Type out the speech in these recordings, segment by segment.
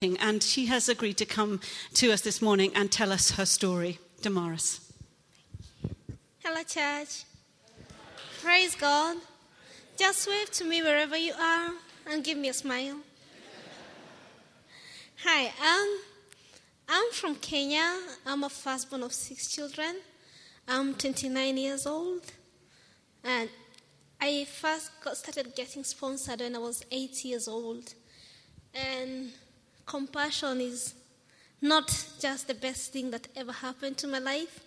And she has agreed to come to us this morning and tell us her story. Damaris. Hello, church. Praise God. Just wave to me wherever you are and give me a smile. Hi, um, I'm from Kenya. I'm a firstborn of six children. I'm 29 years old. And I first got started getting sponsored when I was eight years old. And compassion is not just the best thing that ever happened to my life.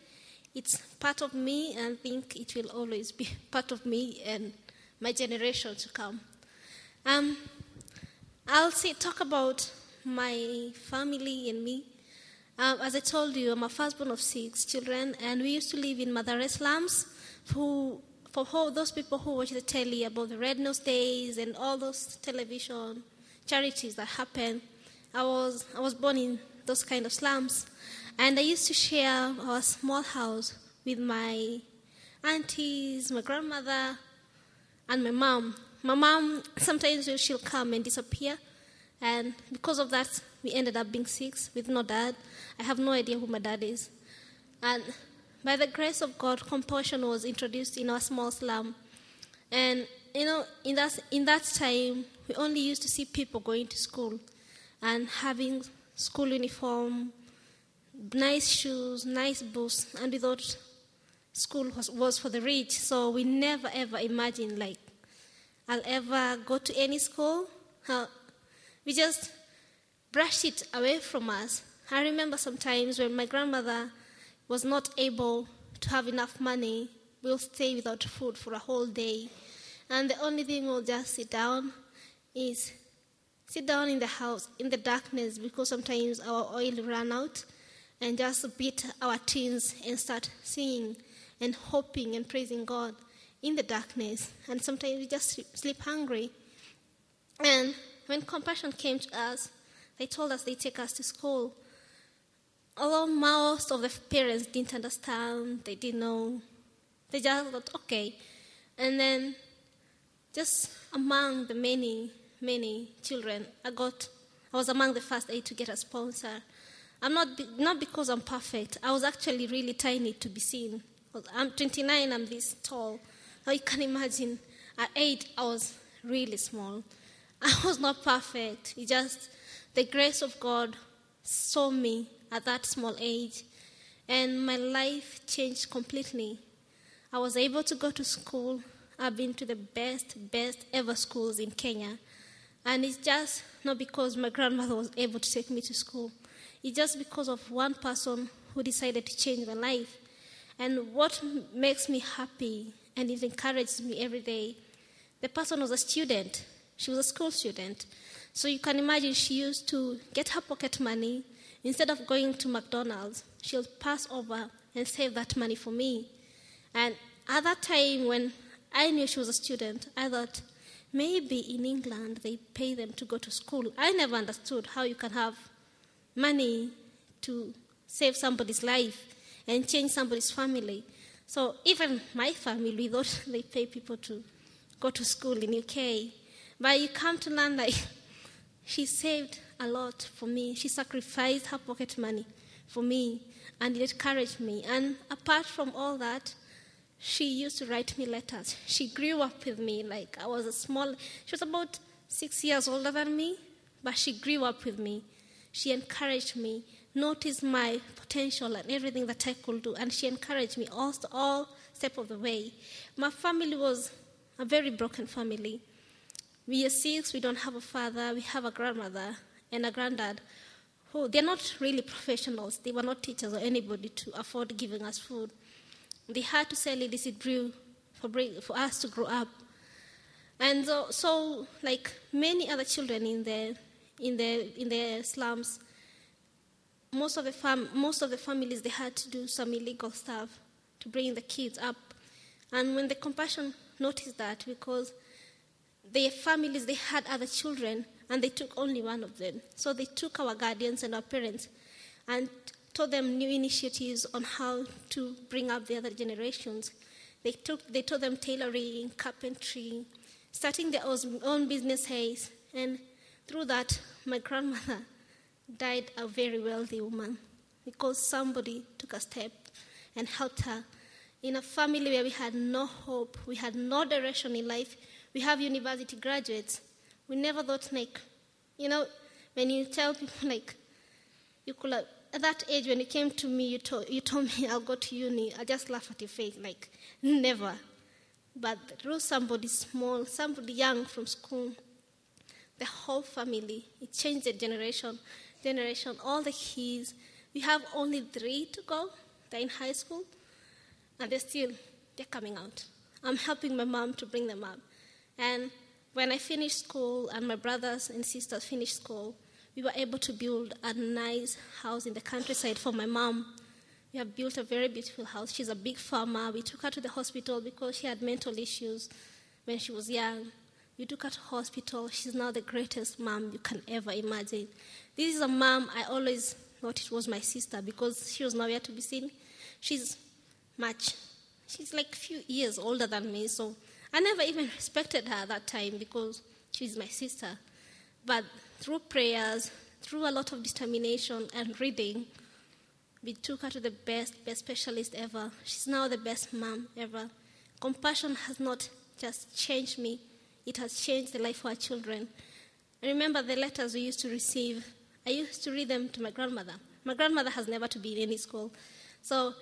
It's part of me, and I think it will always be part of me and my generation to come. Um, I'll say, talk about my family and me. Um, as I told you, I'm a firstborn of six children, and we used to live in Mathare slums. For all those people who watch the telly about the Red Nose Days and all those television charities that happen, I was, I was born in those kind of slums. And I used to share our small house with my aunties, my grandmother, and my mom. My mom, sometimes she'll come and disappear. And because of that, we ended up being six with no dad. I have no idea who my dad is. And by the grace of God, compassion was introduced in our small slum. And, you know, in that, in that time, we only used to see people going to school and having school uniform, nice shoes, nice books, and we thought school was, was for the rich. So we never ever imagined like I'll ever go to any school. We just brushed it away from us. I remember sometimes when my grandmother was not able to have enough money, we'll stay without food for a whole day. And the only thing we'll just sit down is sit down in the house in the darkness because sometimes our oil ran out and just beat our teens and start singing and hoping and praising God in the darkness. And sometimes we just sleep hungry. And when compassion came to us, they told us they take us to school. Although most of the parents didn't understand, they didn't know, they just thought, okay. And then, just among the many many children. I got, I was among the first eight to get a sponsor. I'm not, not because I'm perfect. I was actually really tiny to be seen. I'm 29, I'm this tall. Now you can imagine, at eight, I was really small. I was not perfect. It just, the grace of God saw me at that small age, and my life changed completely. I was able to go to school. I've been to the best, best ever schools in Kenya. And it's just not because my grandmother was able to take me to school. It's just because of one person who decided to change my life. And what makes me happy and it encourages me every day, the person was a student. She was a school student. So you can imagine she used to get her pocket money. Instead of going to McDonald's, she'll pass over and save that money for me. And at that time, when I knew she was a student, I thought, Maybe in England they pay them to go to school. I never understood how you can have money to save somebody's life and change somebody's family. So even my family, we thought they pay people to go to school in UK. But you come to learn like she saved a lot for me. She sacrificed her pocket money for me and it encouraged me. And apart from all that, she used to write me letters. She grew up with me like I was a small, she was about six years older than me, but she grew up with me. She encouraged me, noticed my potential and everything that I could do, and she encouraged me all, all step of the way. My family was a very broken family. We are six, we don't have a father, we have a grandmother and a granddad who they're not really professionals. They were not teachers or anybody to afford giving us food. They had to sell illicit brew for, for us to grow up. And so, so, like many other children in the, in the, in the slums, most of, the fam- most of the families, they had to do some illegal stuff to bring the kids up. And when the compassion noticed that, because their families, they had other children, and they took only one of them. So they took our guardians and our parents and taught them new initiatives on how to bring up the other generations. They, took, they taught them tailoring, carpentry, starting their own businesses. And through that, my grandmother died a very wealthy woman because somebody took a step and helped her. In a family where we had no hope, we had no direction in life, we have university graduates. We never thought, like, you know, when you tell people, like, you could have, at that age, when you came to me, you told, you told me I'll go to uni, I just laugh at your face, like, never. But through somebody small, somebody young from school, the whole family, it changed the generation, generation, all the kids. We have only three to go. They're in high school, and they're still, they're coming out. I'm helping my mom to bring them up. And when I finished school and my brothers and sisters finished school, we were able to build a nice house in the countryside for my mom. We have built a very beautiful house. She's a big farmer. We took her to the hospital because she had mental issues when she was young. We took her to hospital. She's now the greatest mom you can ever imagine. This is a mom I always thought it was my sister because she was nowhere to be seen. She's much. She's like a few years older than me, so I never even respected her at that time because she's my sister. But through prayers, through a lot of determination and reading, we took her to the best, best specialist ever. She's now the best mom ever. Compassion has not just changed me, it has changed the life of our children. I remember the letters we used to receive. I used to read them to my grandmother. My grandmother has never to be in any school. So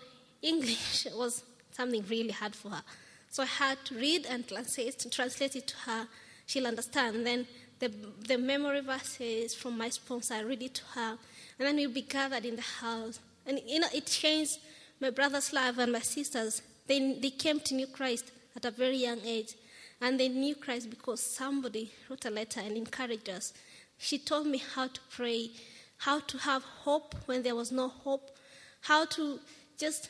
English was something really hard for her. So I had to read and translate, translate it to her. She'll understand. Then the, the memory verses from my sponsor, I read it to her. And then we'll be gathered in the house. And you know, it changed my brother's life and my sister's. They, they came to know Christ at a very young age. And they knew Christ because somebody wrote a letter and encouraged us. She told me how to pray, how to have hope when there was no hope, how to just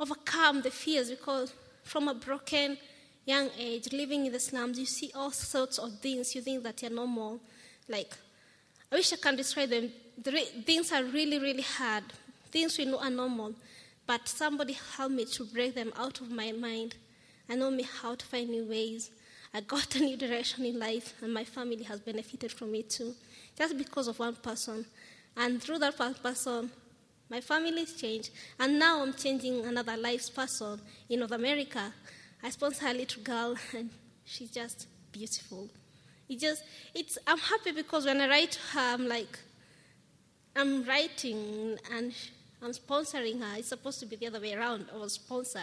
overcome the fears because from a broken young age, living in the slums, you see all sorts of things you think that are normal. Like, I wish I can describe them. The re- things are really, really hard. Things we know are normal. But somebody helped me to break them out of my mind and know me how to find new ways. I got a new direction in life, and my family has benefited from it too, just because of one person. And through that one person, my family's changed, and now I'm changing another life's person in North America. I sponsor a little girl, and she's just beautiful. It just, it's, I'm happy because when I write to her, I'm like, I'm writing and I'm sponsoring her. It's supposed to be the other way around. I was sponsored.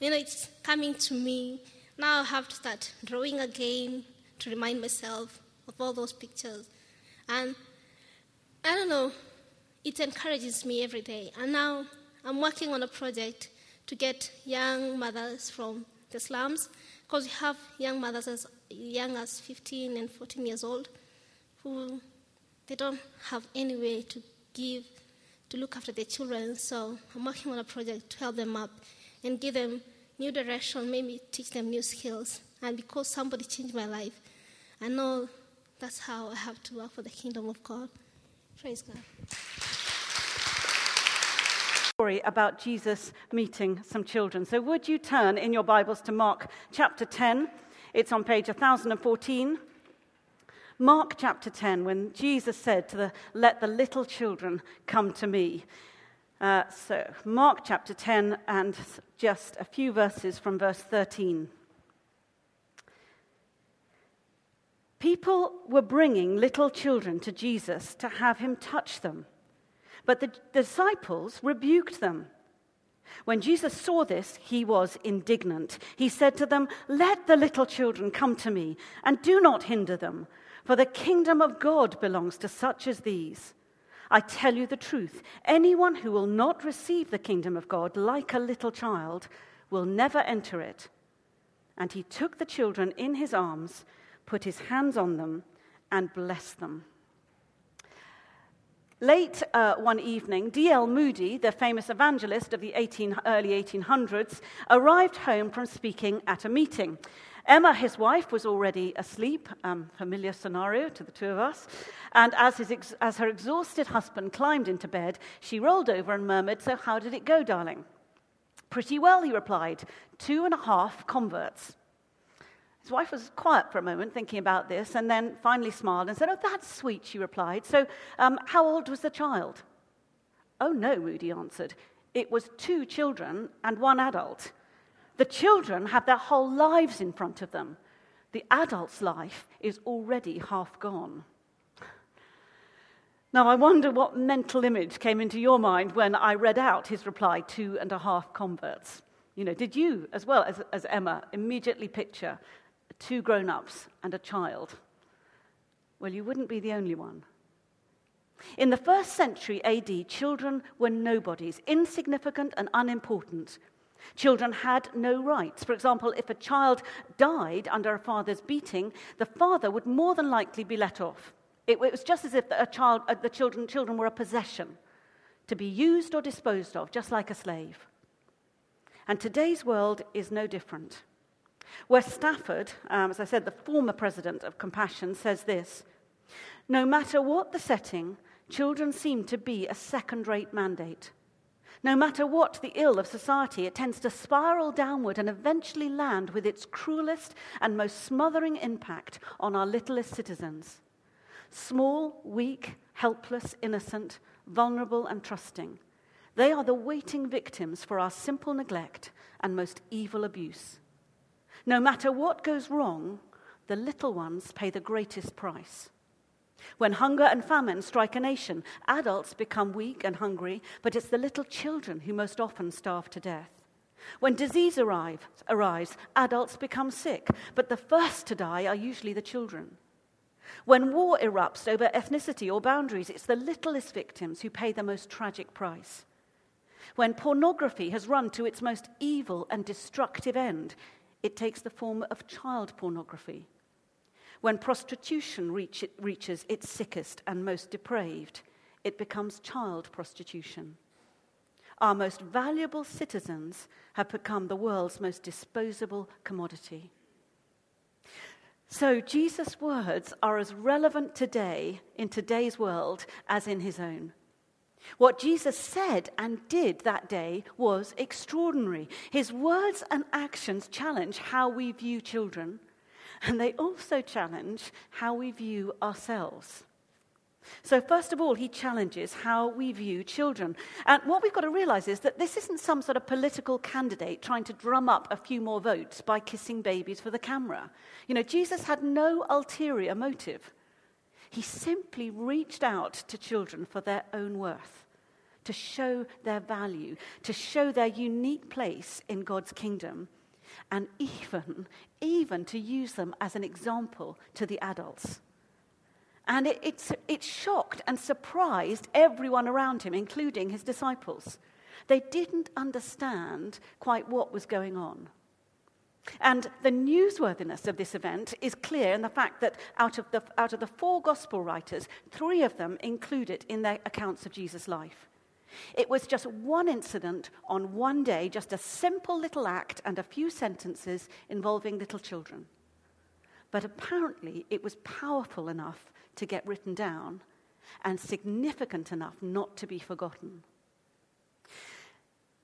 You know, it's coming to me. Now I have to start drawing again to remind myself of all those pictures. And I don't know, it encourages me every day. And now I'm working on a project to get young mothers from the slums, because we have young mothers as young as 15 and 14 years old who they don't have any way to give to look after their children. So I'm working on a project to help them up and give them new direction, maybe teach them new skills. And because somebody changed my life, I know that's how I have to work for the kingdom of God. Praise God story about Jesus meeting some children. So, would you turn in your Bibles to Mark chapter 10? It's on page 1014. Mark chapter 10, when Jesus said to the, Let the little children come to me. Uh, so, Mark chapter 10, and just a few verses from verse 13. People were bringing little children to Jesus to have him touch them. But the disciples rebuked them. When Jesus saw this, he was indignant. He said to them, Let the little children come to me, and do not hinder them, for the kingdom of God belongs to such as these. I tell you the truth anyone who will not receive the kingdom of God like a little child will never enter it. And he took the children in his arms, put his hands on them, and blessed them. Late uh, one evening, D.L. Moody, the famous evangelist of the 18, early 1800s, arrived home from speaking at a meeting. Emma, his wife, was already asleep, um, familiar scenario to the two of us. And as, his, as her exhausted husband climbed into bed, she rolled over and murmured, So, how did it go, darling? Pretty well, he replied. Two and a half converts. His wife was quiet for a moment, thinking about this, and then finally smiled and said, Oh, that's sweet, she replied. So, um, how old was the child? Oh, no, Moody answered. It was two children and one adult. The children have their whole lives in front of them. The adult's life is already half gone. Now, I wonder what mental image came into your mind when I read out his reply, two and a half converts. You know, did you, as well as, as Emma, immediately picture two grown ups and a child? Well, you wouldn't be the only one. In the first century AD, children were nobodies, insignificant and unimportant. Children had no rights. For example, if a child died under a father's beating, the father would more than likely be let off. It, was just as if a child, uh, the children, children were a possession to be used or disposed of, just like a slave. And today's world is no different. Wes Stafford, um, as I said, the former president of Compassion, says this No matter what the setting, children seem to be a second rate mandate. No matter what the ill of society, it tends to spiral downward and eventually land with its cruelest and most smothering impact on our littlest citizens. Small, weak, helpless, innocent, vulnerable, and trusting. They are the waiting victims for our simple neglect and most evil abuse. No matter what goes wrong, the little ones pay the greatest price. When hunger and famine strike a nation, adults become weak and hungry, but it's the little children who most often starve to death. When disease arrives, arrives, adults become sick, but the first to die are usually the children. When war erupts over ethnicity or boundaries, it's the littlest victims who pay the most tragic price. When pornography has run to its most evil and destructive end, it takes the form of child pornography. When prostitution reach, reaches its sickest and most depraved, it becomes child prostitution. Our most valuable citizens have become the world's most disposable commodity. So, Jesus' words are as relevant today in today's world as in his own. What Jesus said and did that day was extraordinary. His words and actions challenge how we view children and they also challenge how we view ourselves. So, first of all, he challenges how we view children. And what we've got to realize is that this isn't some sort of political candidate trying to drum up a few more votes by kissing babies for the camera. You know, Jesus had no ulterior motive. He simply reached out to children for their own worth, to show their value, to show their unique place in God's kingdom and even, even to use them as an example to the adults. And it, it, it shocked and surprised everyone around him, including his disciples. They didn't understand quite what was going on. And the newsworthiness of this event is clear in the fact that out of the, out of the four gospel writers, three of them include it in their accounts of Jesus' life. It was just one incident on one day, just a simple little act and a few sentences involving little children. But apparently, it was powerful enough to get written down and significant enough not to be forgotten.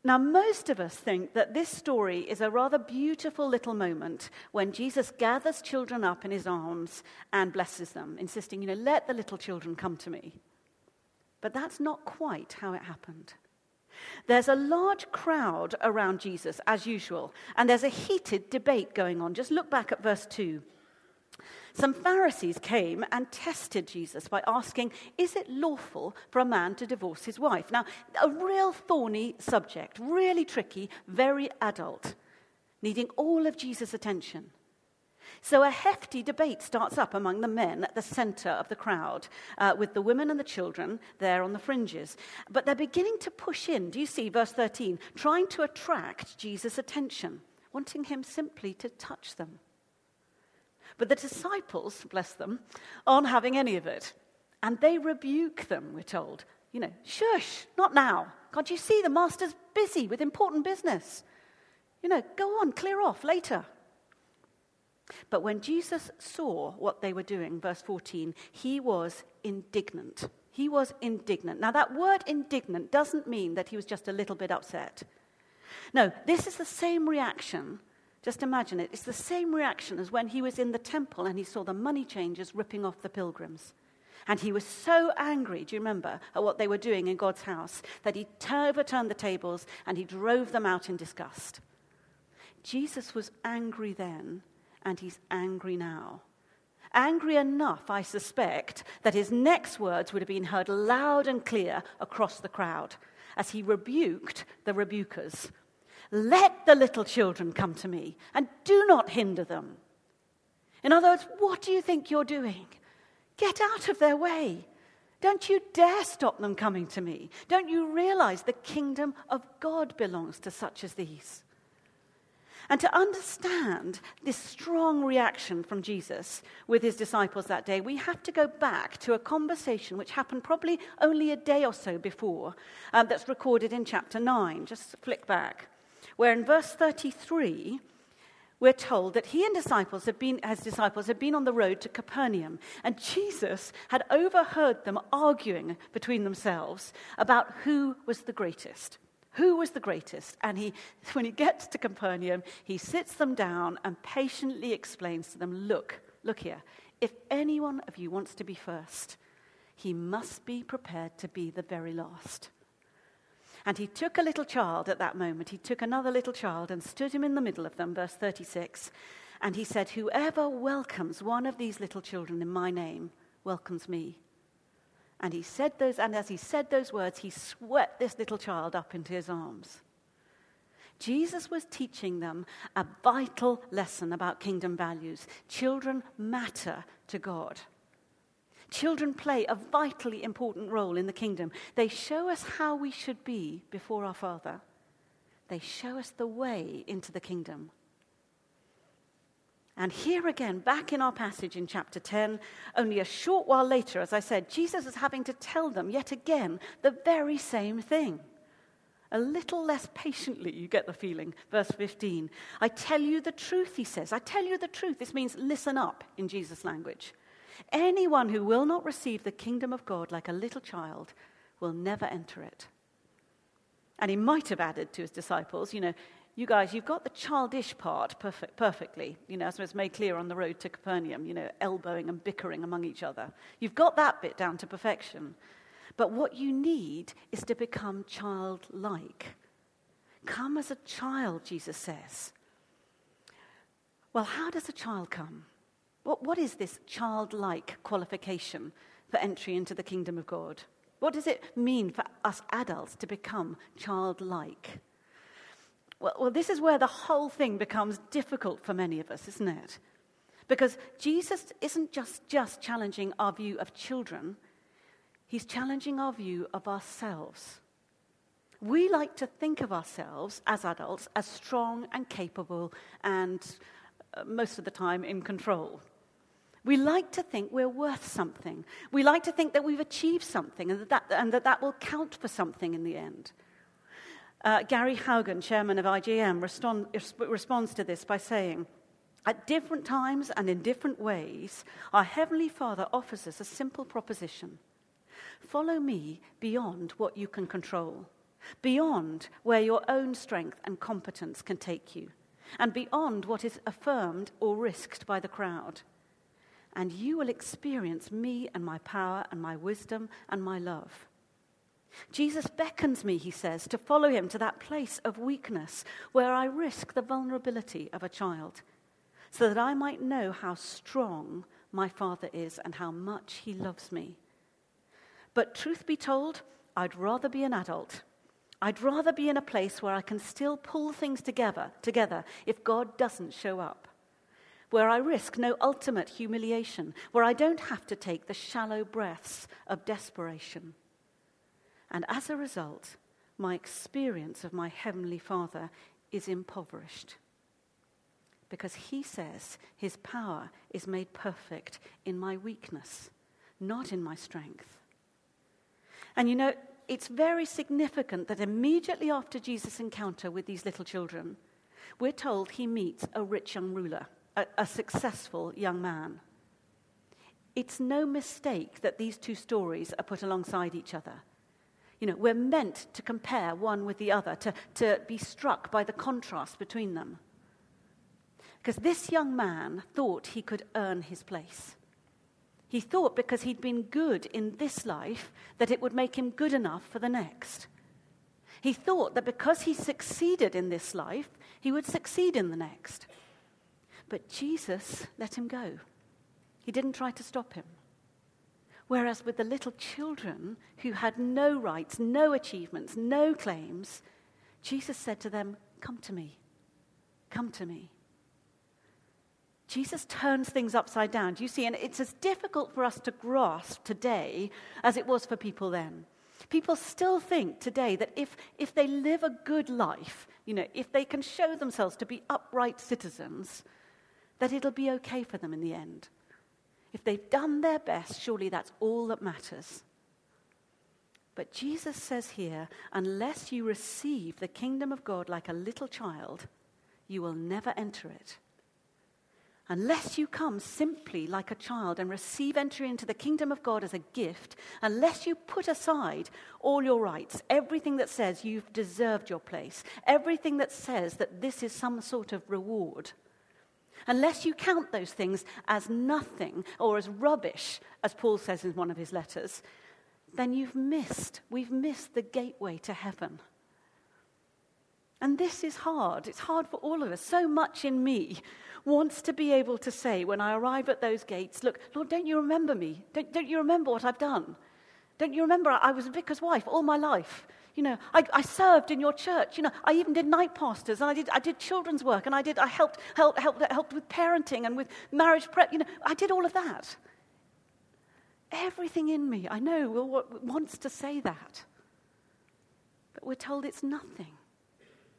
Now, most of us think that this story is a rather beautiful little moment when Jesus gathers children up in his arms and blesses them, insisting, you know, let the little children come to me. But that's not quite how it happened. There's a large crowd around Jesus, as usual, and there's a heated debate going on. Just look back at verse 2. Some Pharisees came and tested Jesus by asking, Is it lawful for a man to divorce his wife? Now, a real thorny subject, really tricky, very adult, needing all of Jesus' attention. So a hefty debate starts up among the men at the center of the crowd, uh, with the women and the children there on the fringes. But they're beginning to push in, do you see, verse 13, trying to attract Jesus' attention, wanting him simply to touch them. But the disciples, bless them, aren't having any of it. And they rebuke them, we're told. You know, shush, not now. Can't you see the master's busy with important business? You know, go on, clear off later. But when Jesus saw what they were doing, verse 14, he was indignant. He was indignant. Now, that word indignant doesn't mean that he was just a little bit upset. No, this is the same reaction Just imagine it. It's the same reaction as when he was in the temple and he saw the money changers ripping off the pilgrims. And he was so angry, do you remember, at what they were doing in God's house, that he overturned the tables and he drove them out in disgust. Jesus was angry then, and he's angry now. Angry enough, I suspect, that his next words would have been heard loud and clear across the crowd as he rebuked the rebukers. Let the little children come to me, and do not hinder them. In other words, what do you think you're doing? Get out of their way. Don't you dare stop them coming to me. Don't you realize the kingdom of God belongs to such as these? And to understand this strong reaction from Jesus with his disciples that day, we have to go back to a conversation which happened probably only a day or so before, um, that's recorded in chapter 9. Just flick back. Where in verse 33, we're told that he and disciples had been, as disciples had been on the road to Capernaum, and Jesus had overheard them arguing between themselves about who was the greatest. Who was the greatest? And he, when he gets to Capernaum, he sits them down and patiently explains to them Look, look here. If anyone of you wants to be first, he must be prepared to be the very last. And he took a little child at that moment. He took another little child and stood him in the middle of them, verse 36. And he said, Whoever welcomes one of these little children in my name welcomes me. And he said those, and as he said those words, he swept this little child up into his arms. Jesus was teaching them a vital lesson about kingdom values. Children matter to God. Children play a vitally important role in the kingdom. They show us how we should be before our Father, they show us the way into the kingdom. And here again, back in our passage in chapter 10, only a short while later, as I said, Jesus is having to tell them yet again the very same thing. A little less patiently, you get the feeling. Verse 15. I tell you the truth, he says. I tell you the truth. This means listen up in Jesus' language. Anyone who will not receive the kingdom of God like a little child will never enter it. And he might have added to his disciples, you know, you guys, you've got the childish part perfect, perfectly, you know, as was made clear on the road to Capernaum, you know, elbowing and bickering among each other. You've got that bit down to perfection. But what you need is to become childlike. Come as a child, Jesus says. Well, how does a child come? What, what is this childlike qualification for entry into the kingdom of God? What does it mean for us adults to become childlike? Well, well, this is where the whole thing becomes difficult for many of us, isn't it? Because Jesus isn't just, just challenging our view of children, he's challenging our view of ourselves. We like to think of ourselves as adults as strong and capable and uh, most of the time in control. We like to think we're worth something. We like to think that we've achieved something and that that, and that, that will count for something in the end. Uh, Gary Haugen, chairman of IJM, respond, responds to this by saying, At different times and in different ways, our Heavenly Father offers us a simple proposition Follow me beyond what you can control, beyond where your own strength and competence can take you, and beyond what is affirmed or risked by the crowd. And you will experience me and my power and my wisdom and my love. Jesus beckons me, he says, to follow him to that place of weakness where I risk the vulnerability of a child, so that I might know how strong my Father is and how much he loves me. But truth be told, I'd rather be an adult. I'd rather be in a place where I can still pull things together, together if God doesn't show up. Where I risk no ultimate humiliation, where I don't have to take the shallow breaths of desperation. And as a result, my experience of my Heavenly Father is impoverished. Because He says His power is made perfect in my weakness, not in my strength. And you know, it's very significant that immediately after Jesus' encounter with these little children, we're told he meets a rich young ruler, a, a successful young man. It's no mistake that these two stories are put alongside each other. You know, we're meant to compare one with the other, to, to be struck by the contrast between them. Because this young man thought he could earn his place. He thought because he'd been good in this life that it would make him good enough for the next. He thought that because he succeeded in this life, he would succeed in the next. But Jesus let him go. He didn't try to stop him. Whereas with the little children who had no rights, no achievements, no claims, Jesus said to them, Come to me. Come to me. Jesus turns things upside down. Do you see? And it's as difficult for us to grasp today as it was for people then. People still think today that if, if they live a good life, you know, if they can show themselves to be upright citizens, that it'll be okay for them in the end. If they've done their best, surely that's all that matters. But Jesus says here unless you receive the kingdom of God like a little child, you will never enter it. Unless you come simply like a child and receive entry into the kingdom of God as a gift, unless you put aside all your rights, everything that says you've deserved your place, everything that says that this is some sort of reward, unless you count those things as nothing or as rubbish, as Paul says in one of his letters, then you've missed, we've missed the gateway to heaven. And this is hard. It's hard for all of us. So much in me wants to be able to say when I arrive at those gates, Look, Lord, don't you remember me? Don't, don't you remember what I've done? Don't you remember I was a vicar's wife all my life? You know, I, I, served in your church. You know, I even did night pastors and I did, I did children's work and I, did, I helped, helped, helped, helped with parenting and with marriage prep. You know, I did all of that. Everything in me, I know, wants to say that. But we're told it's nothing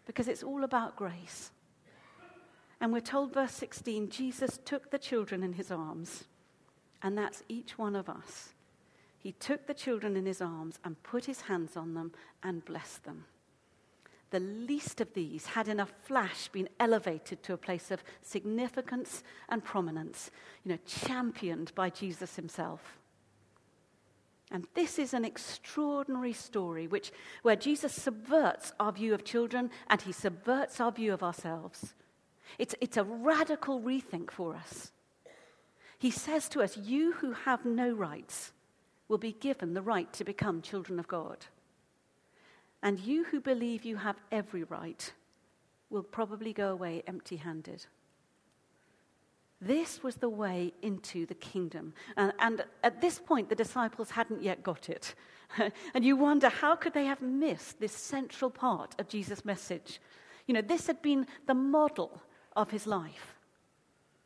because it's all about grace. And we're told, verse 16, Jesus took the children in his arms, and that's each one of us. He took the children in his arms and put his hands on them and blessed them. The least of these had in a flash been elevated to a place of significance and prominence, you know, championed by Jesus himself. And this is an extraordinary story which, where Jesus subverts our view of children and he subverts our view of ourselves. It's, it's a radical rethink for us. He says to us, You who have no rights will be given the right to become children of God. And you who believe you have every right will probably go away empty handed. This was the way into the kingdom. And, and, at this point, the disciples hadn't yet got it. and you wonder, how could they have missed this central part of Jesus' message? You know, this had been the model of his life,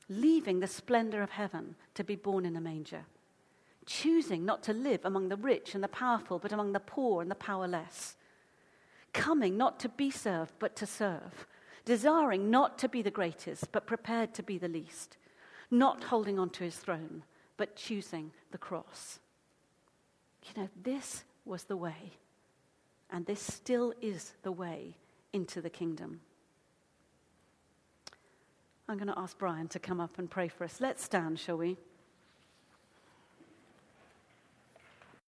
leaving the splendor of heaven to be born in a manger, choosing not to live among the rich and the powerful, but among the poor and the powerless, coming not to be served, but to serve, desiring not to be the greatest, but prepared to be the least, not holding on to his throne, but choosing the cross. You know, this was the way, and this still is the way into the kingdom. I'm going to ask Brian to come up and pray for us. Let's stand, shall we?